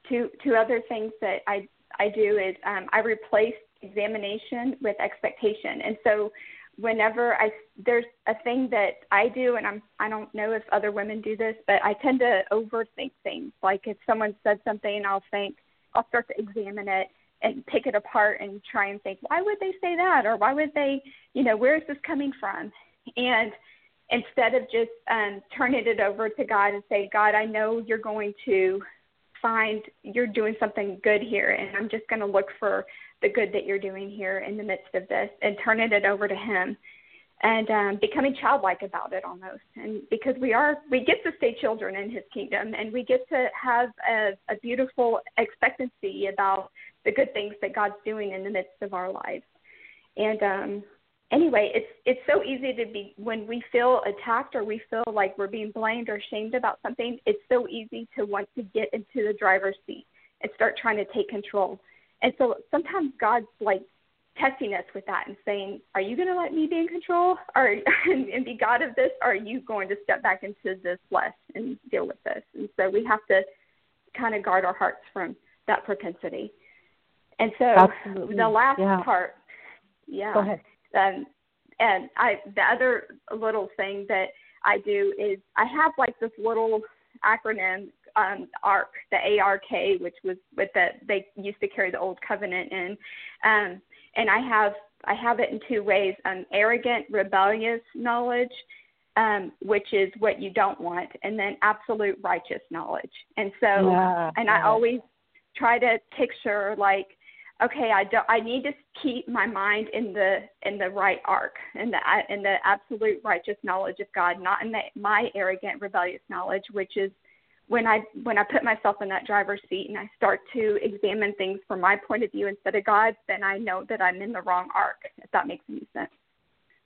two two other things that I I do is um, I replace examination with expectation, and so whenever I there's a thing that I do, and I'm I don't know if other women do this, but I tend to overthink things. Like if someone said something, I'll think I'll start to examine it and pick it apart and try and think why would they say that or why would they you know where is this coming from and instead of just um turning it over to God and say God I know you're going to find you're doing something good here and I'm just going to look for the good that you're doing here in the midst of this and turning it over to him and um, becoming childlike about it almost. And because we are, we get to stay children in His kingdom, and we get to have a, a beautiful expectancy about the good things that God's doing in the midst of our lives. And um, anyway, it's it's so easy to be when we feel attacked or we feel like we're being blamed or shamed about something. It's so easy to want to get into the driver's seat and start trying to take control. And so sometimes God's like testing us with that and saying, "Are you going to let me be in control, or and, and be God of this, or are you going to step back into this flesh and deal with this?" And so we have to kind of guard our hearts from that propensity. And so Absolutely. the last yeah. part, yeah. Go ahead um, and I the other little thing that I do is I have like this little acronym um, ARK, the ARK, which was with the they used to carry the old covenant in, um, and I have I have it in two ways: um, arrogant, rebellious knowledge, um, which is what you don't want, and then absolute righteous knowledge. And so, yeah, and yeah. I always try to picture like, okay, I don't, I need to keep my mind in the in the right arc, in the in the absolute righteous knowledge of God, not in the, my arrogant, rebellious knowledge, which is when I when I put myself in that driver's seat and I start to examine things from my point of view instead of God's, then I know that I'm in the wrong arc. If that makes any sense.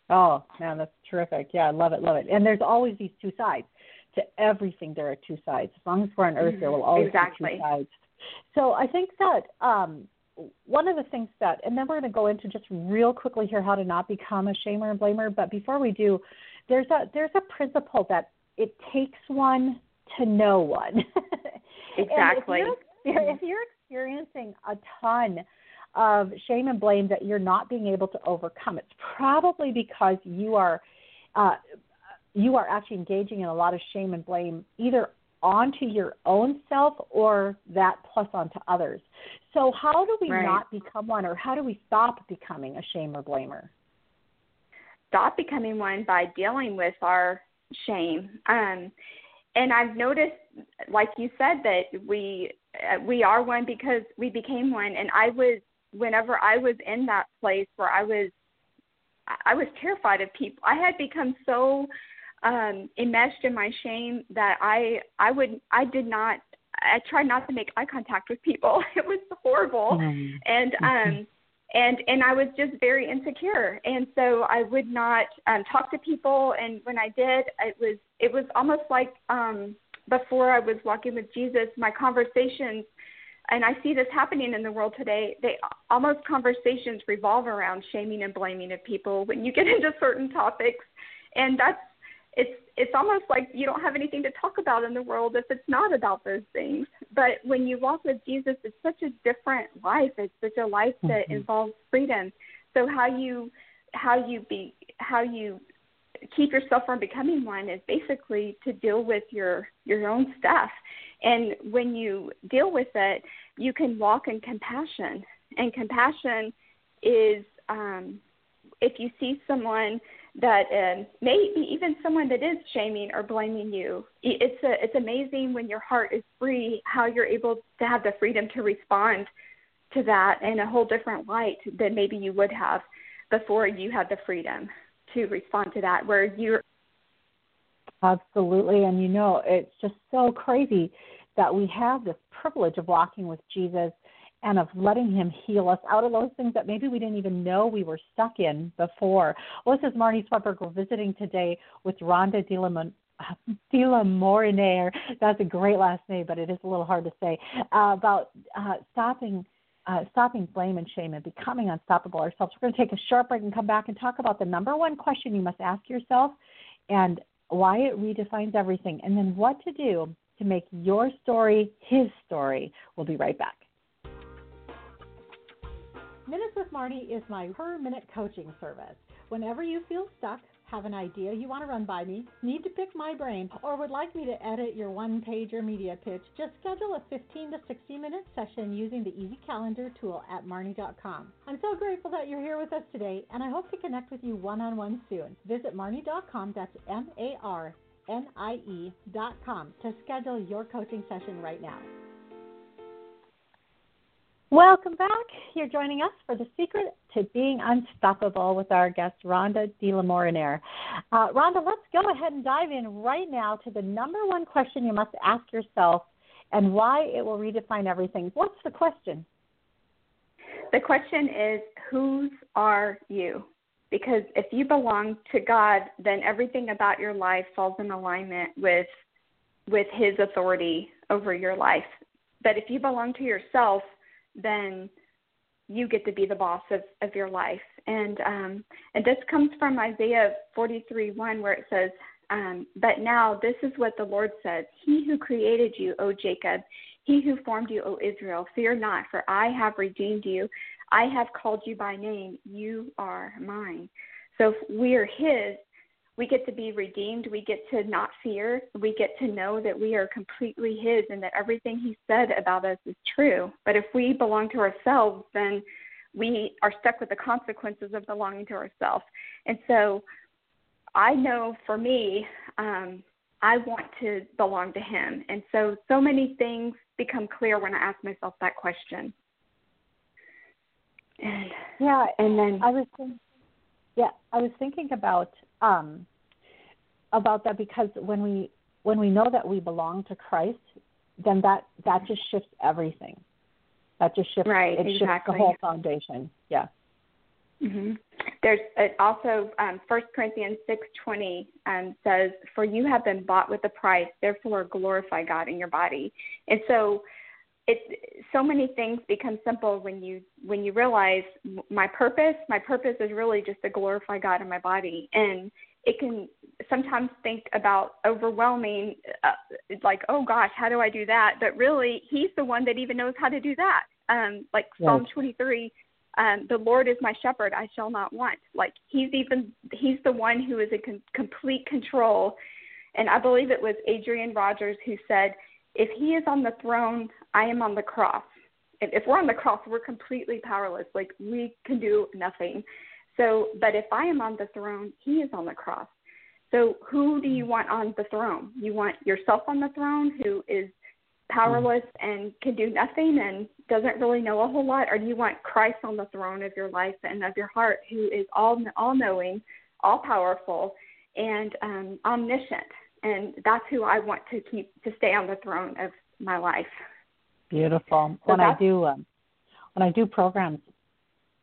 Oh man, that's terrific. Yeah, I love it, love it. And there's always these two sides to everything. There are two sides. As long as we're on Earth, there will always exactly. be two sides. So I think that um, one of the things that, and then we're going to go into just real quickly here how to not become a shamer and blamer. But before we do, there's a there's a principle that it takes one to know one. exactly. if, you're, if you're experiencing a ton of shame and blame that you're not being able to overcome, it's probably because you are uh, you are actually engaging in a lot of shame and blame either onto your own self or that plus onto others. So how do we right. not become one or how do we stop becoming a shame or blamer? Stop becoming one by dealing with our shame. Um, and I've noticed, like you said, that we uh, we are one because we became one. And I was, whenever I was in that place where I was, I was terrified of people. I had become so um, enmeshed in my shame that I I would I did not I tried not to make eye contact with people. It was horrible, mm-hmm. and um and and I was just very insecure, and so I would not um, talk to people. And when I did, it was it was almost like um, before I was walking with Jesus, my conversations, and I see this happening in the world today. They almost conversations revolve around shaming and blaming of people when you get into certain topics, and that's it's it's almost like you don't have anything to talk about in the world if it's not about those things. But when you walk with Jesus, it's such a different life. It's such a life that mm-hmm. involves freedom. So how you how you be how you keep yourself from becoming one is basically to deal with your your own stuff. And when you deal with it, you can walk in compassion. And compassion is um, if you see someone that um, maybe even someone that is shaming or blaming you. It's a, it's amazing when your heart is free how you're able to have the freedom to respond to that in a whole different light than maybe you would have before you had the freedom to respond to that. Where you're absolutely, and you know, it's just so crazy that we have this privilege of walking with Jesus and of letting Him heal us out of those things that maybe we didn't even know we were stuck in before. Well, this is Marnie Swedberg. We're visiting today with Rhonda de la Moriniere. That's a great last name, but it is a little hard to say. Uh, about uh, stopping. Uh, stopping blame and shame and becoming unstoppable ourselves. We're going to take a short break and come back and talk about the number one question you must ask yourself and why it redefines everything, and then what to do to make your story his story. We'll be right back. Minutes with Marnie is my per minute coaching service. Whenever you feel stuck, have an idea you want to run by me, need to pick my brain, or would like me to edit your one page or media pitch, just schedule a 15 to 60 minute session using the Easy Calendar tool at Marnie.com. I'm so grateful that you're here with us today, and I hope to connect with you one on one soon. Visit Marnie.com, that's M A R N I E.com, to schedule your coaching session right now. Welcome back. You're joining us for the secret to being unstoppable with our guest Rhonda De La Moriniere. Uh, Rhonda, let's go ahead and dive in right now to the number one question you must ask yourself and why it will redefine everything. What's the question? The question is, whose are you? Because if you belong to God, then everything about your life falls in alignment with with His authority over your life. But if you belong to yourself, then you get to be the boss of, of your life. And um, and this comes from Isaiah 43 1, where it says, um, But now this is what the Lord says He who created you, O Jacob, he who formed you, O Israel, fear not, for I have redeemed you. I have called you by name. You are mine. So if we are His, we get to be redeemed. We get to not fear. We get to know that we are completely His and that everything He said about us is true. But if we belong to ourselves, then we are stuck with the consequences of belonging to ourselves. And so I know for me, um, I want to belong to Him, and so so many things become clear when I ask myself that question. And yeah, and then I was yeah, I was thinking about um, about that because when we when we know that we belong to Christ, then that that just shifts everything. That just shifts. Right. It exactly. shifts the whole foundation. Yeah. Mm-hmm. There's also um, 1 Corinthians 6:20 um, says, "For you have been bought with a price; therefore glorify God in your body." And so, it so many things become simple when you when you realize my purpose. My purpose is really just to glorify God in my body, and it can sometimes think about overwhelming, uh, like, "Oh gosh, how do I do that?" But really, He's the one that even knows how to do that. Um, like yes. Psalm 23 um, the Lord is my shepherd; I shall not want. Like He's even He's the one who is in con- complete control. And I believe it was Adrian Rogers who said, "If He is on the throne, I am on the cross. If, if we're on the cross, we're completely powerless. Like we can do nothing. So, but if I am on the throne, He is on the cross. So, who do you want on the throne? You want yourself on the throne, who is powerless and can do nothing and doesn't really know a whole lot, or do you want Christ on the throne of your life and of your heart, who is all all knowing, all powerful, and um, omniscient? And that's who I want to keep to stay on the throne of my life. Beautiful. So when I do um, when I do programs,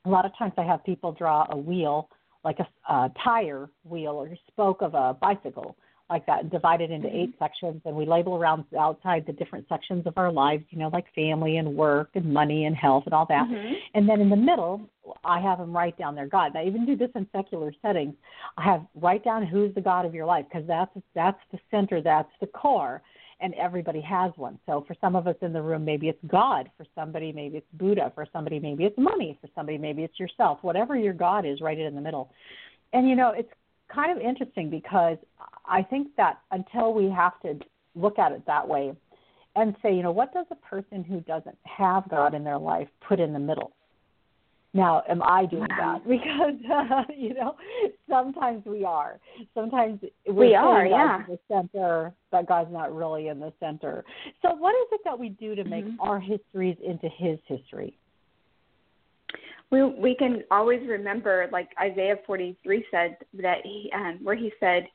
a lot of times I have people draw a wheel, like a, a tire wheel or spoke of a bicycle, like that, divided into eight mm-hmm. sections, and we label around outside the different sections of our lives, you know, like family and work and money and health and all that. Mm-hmm. And then in the middle, I have them write down their God. I even do this in secular settings. I have write down who's the God of your life because that's that's the center, that's the core, and everybody has one. So for some of us in the room, maybe it's God. For somebody, maybe it's Buddha. For somebody, maybe it's money. For somebody, maybe it's yourself. Whatever your God is, write it in the middle. And you know, it's kind of interesting because I think that until we have to look at it that way and say, you know, what does a person who doesn't have God in their life put in the middle? Now, am I doing that? Because uh, you know, sometimes we are. Sometimes we are, yeah. In the center, but God's not really in the center. So, what is it that we do to make mm-hmm. our histories into His history? We we can always remember like Isaiah 43 said that he um where he said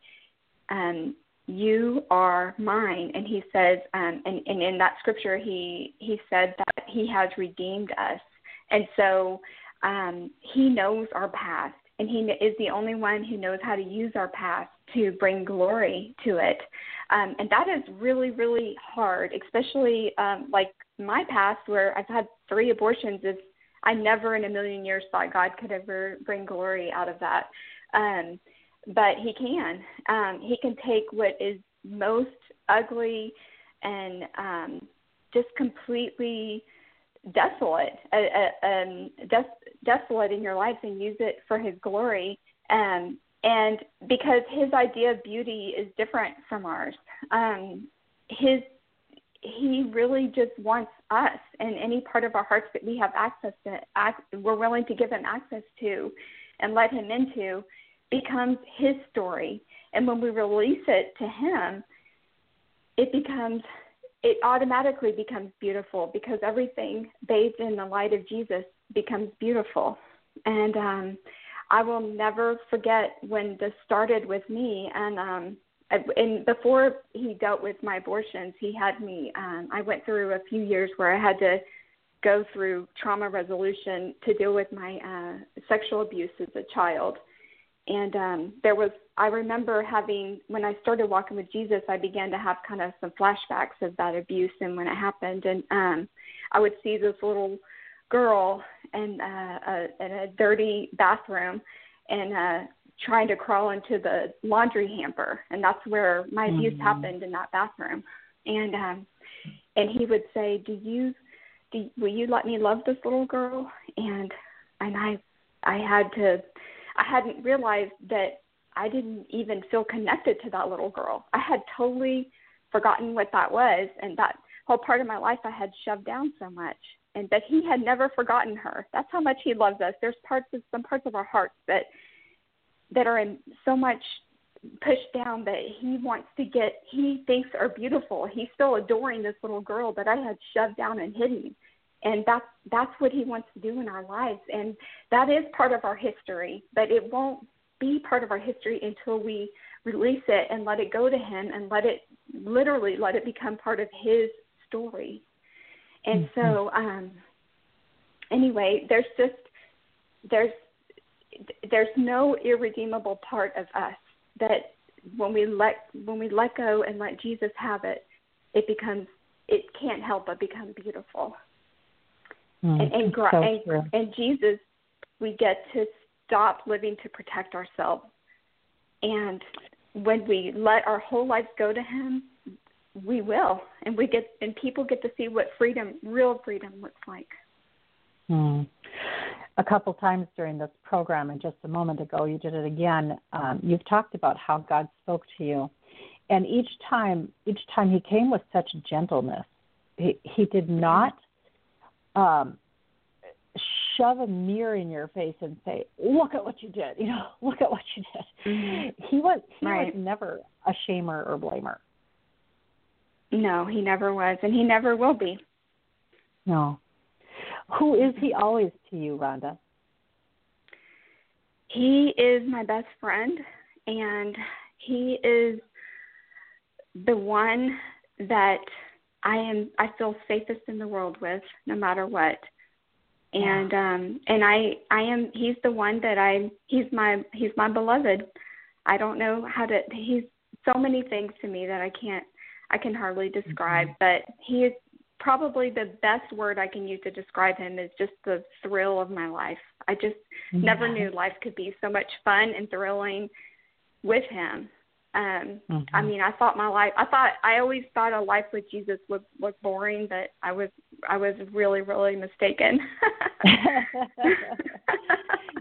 um you are mine and he says um and, and in that scripture he he said that he has redeemed us. And so um he knows our past and he is the only one who knows how to use our past to bring glory to it. Um and that is really really hard especially um like my past where I've had three abortions is I never in a million years thought God could ever bring glory out of that. Um, but He can. Um, he can take what is most ugly and um, just completely desolate, uh, uh, um, des- desolate in your life, and use it for His glory. Um, and because His idea of beauty is different from ours, um, His he really just wants us and any part of our hearts that we have access to, we're willing to give him access to and let him into, becomes his story. And when we release it to him, it becomes, it automatically becomes beautiful because everything bathed in the light of Jesus becomes beautiful. And um, I will never forget when this started with me. And um, and before he dealt with my abortions, he had me. Um, I went through a few years where I had to go through trauma resolution to deal with my uh, sexual abuse as a child. And um, there was, I remember having, when I started walking with Jesus, I began to have kind of some flashbacks of that abuse and when it happened. And um, I would see this little girl in, uh, a, in a dirty bathroom and uh, trying to crawl into the laundry hamper. And that's where my mm-hmm. abuse happened in that bathroom. And um and he would say do you do will you let me love this little girl? And and i i had to i hadn't realized that i didn't even feel connected to that little girl. I had totally forgotten what that was. And that whole part of my life i had shoved down so much and that he had never forgotten her that's how much he loves us there's parts of some parts of our hearts that that are in so much pushed down that he wants to get he thinks are beautiful. He's still adoring this little girl that I had shoved down and hidden. And that's that's what he wants to do in our lives. And that is part of our history, but it won't be part of our history until we release it and let it go to him and let it literally let it become part of his story. And mm-hmm. so um anyway, there's just there's there's no irredeemable part of us that when we let when we let go and let Jesus have it, it becomes it can't help but become beautiful. Mm, and and, so and, and Jesus, we get to stop living to protect ourselves. And when we let our whole lives go to Him, we will, and we get and people get to see what freedom, real freedom, looks like. Mm a couple times during this program, and just a moment ago you did it again. Um, you've talked about how God spoke to you, and each time, each time He came with such gentleness. He, he did not um, shove a mirror in your face and say, "Look at what you did," you know, "Look at what you did." Mm-hmm. He was he right. was never a shamer or blamer. No, he never was, and he never will be. No, who is he always to you, Rhonda? He is my best friend, and he is the one that I am I feel safest in the world with, no matter what. And um and I I am he's the one that I he's my he's my beloved. I don't know how to he's so many things to me that I can't I can hardly describe, mm-hmm. but he is probably the best word I can use to describe him is just the thrill of my life. I just yeah. never knew life could be so much fun and thrilling with him. Um mm-hmm. I mean, I thought my life I thought I always thought a life with Jesus was was boring, but I was I was really really mistaken.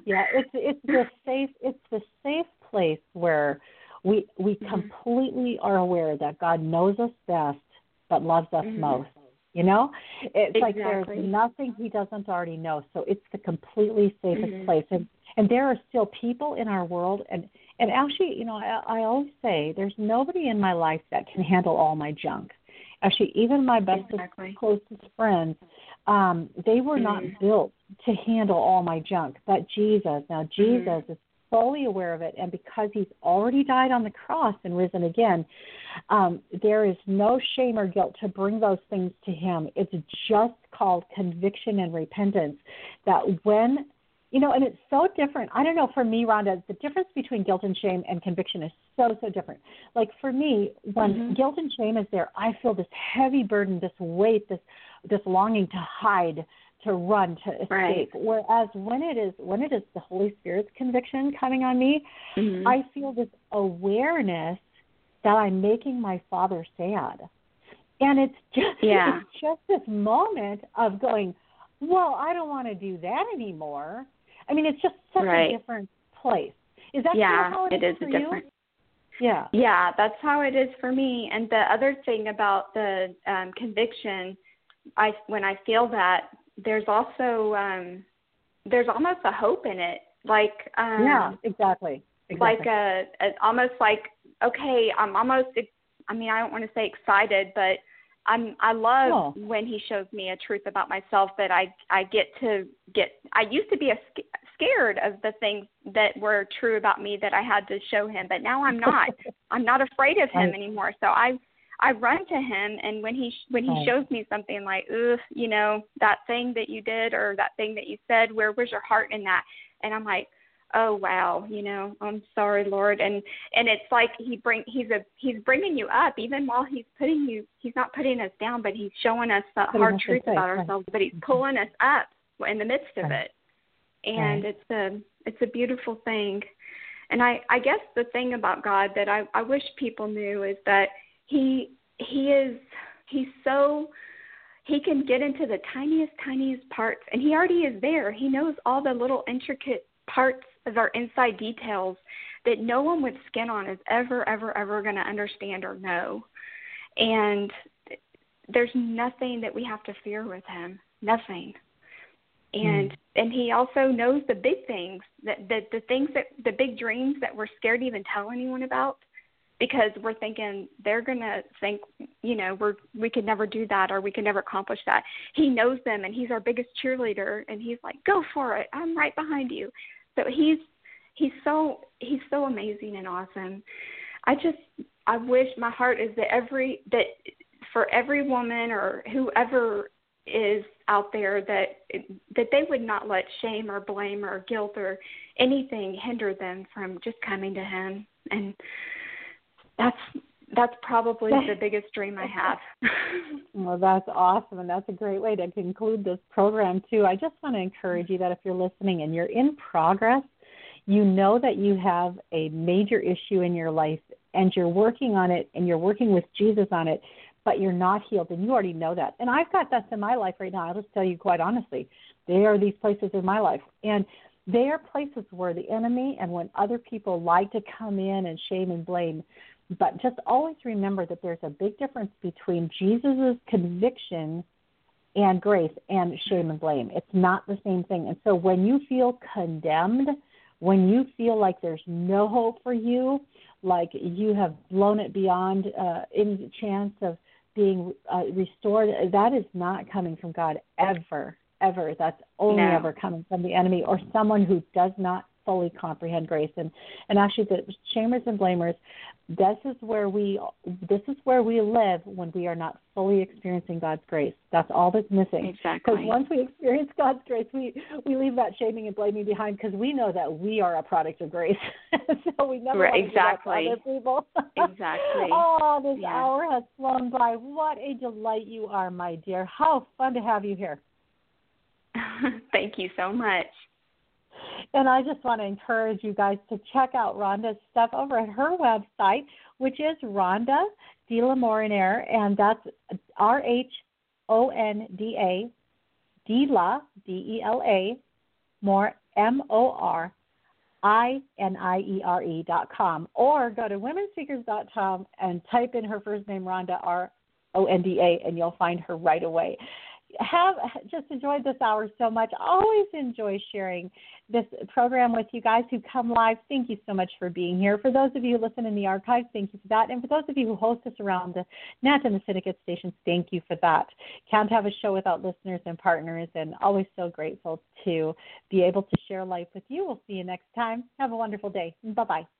yeah, it's it's the safe it's the safe place where we we mm-hmm. completely are aware that God knows us best but loves us mm-hmm. most you know, it's exactly. like there's nothing he doesn't already know. So it's the completely safest mm-hmm. place. And and there are still people in our world, and and actually, you know, I, I always say there's nobody in my life that can handle all my junk. Actually, even my bestest, exactly. closest friends, um, they were mm-hmm. not built to handle all my junk. But Jesus, now Jesus mm-hmm. is fully aware of it, and because he's already died on the cross and risen again, um, there is no shame or guilt to bring those things to him. It's just called conviction and repentance. That when you know, and it's so different. I don't know for me, Rhonda, the difference between guilt and shame and conviction is so, so different. Like for me, when mm-hmm. guilt and shame is there, I feel this heavy burden, this weight, this this longing to hide, to run to escape right. whereas when it is when it is the holy spirit's conviction coming on me mm-hmm. i feel this awareness that i'm making my father sad and it's just yeah. it's just this moment of going well i don't want to do that anymore i mean it's just such right. a different place is that yeah how it, it is, is a different yeah yeah that's how it is for me and the other thing about the um conviction i when i feel that there's also um there's almost a hope in it like um yeah exactly, exactly. like a, a almost like okay i'm almost i mean i don't want to say excited but i'm i love oh. when he shows me a truth about myself that i i get to get i used to be a scared of the things that were true about me that i had to show him but now i'm not i'm not afraid of him anymore so i I run to him, and when he when he shows me something like, ugh, you know, that thing that you did or that thing that you said, where was your heart in that? And I'm like, oh wow, you know, I'm sorry, Lord, and and it's like he bring he's a he's bringing you up even while he's putting you he's not putting us down, but he's showing us the hard truth about ourselves, but he's mm-hmm. pulling us up in the midst of it, and right. it's a it's a beautiful thing. And I, I guess the thing about God that I, I wish people knew is that he he is he's so he can get into the tiniest tiniest parts and he already is there. He knows all the little intricate parts of our inside details that no one with skin on is ever ever ever going to understand or know. And there's nothing that we have to fear with him. Nothing. And mm. and he also knows the big things that the the things that the big dreams that we're scared to even tell anyone about because we're thinking they're going to think you know we're we could never do that or we could never accomplish that. He knows them and he's our biggest cheerleader and he's like go for it. I'm right behind you. So he's he's so he's so amazing and awesome. I just i wish my heart is that every that for every woman or whoever is out there that that they would not let shame or blame or guilt or anything hinder them from just coming to him. And that's that's probably the biggest dream I have. well, that's awesome, and that's a great way to conclude this program too. I just want to encourage you that if you're listening and you're in progress, you know that you have a major issue in your life, and you're working on it, and you're working with Jesus on it but you're not healed, and you already know that. And I've got that in my life right now. I'll just tell you quite honestly, there are these places in my life, and they are places where the enemy and when other people like to come in and shame and blame. But just always remember that there's a big difference between Jesus' conviction and grace and shame and blame. It's not the same thing. And so when you feel condemned, when you feel like there's no hope for you, like you have blown it beyond uh, any chance of being uh, restored, that is not coming from God ever, ever. That's only no. ever coming from the enemy or someone who does not fully comprehend grace. And and actually, the shamers and blamers, this is where we this is where we live when we are not fully experiencing God's grace. That's all that's missing. Exactly. Because once we experience God's grace, we we leave that shaming and blaming behind because we know that we are a product of grace. so we never right, exactly. to do that to other people. exactly. oh, this yeah. hour has flown by. What a delight you are, my dear. How fun to have you here. Thank you so much. And I just want to encourage you guys to check out Rhonda's stuff over at her website, which is Rhonda de la and that's R H O N D A, D La, D E L A, more M O R I N I E R E dot com, or go to womenspeakers dot com and type in her first name, Rhonda R O N D A, and you'll find her right away have just enjoyed this hour so much. Always enjoy sharing this program with you guys who come live. Thank you so much for being here. For those of you who listen in the archives, thank you for that. And for those of you who host us around the net and the syndicate stations, thank you for that. Can't have a show without listeners and partners, and always so grateful to be able to share life with you. We'll see you next time. Have a wonderful day. Bye bye.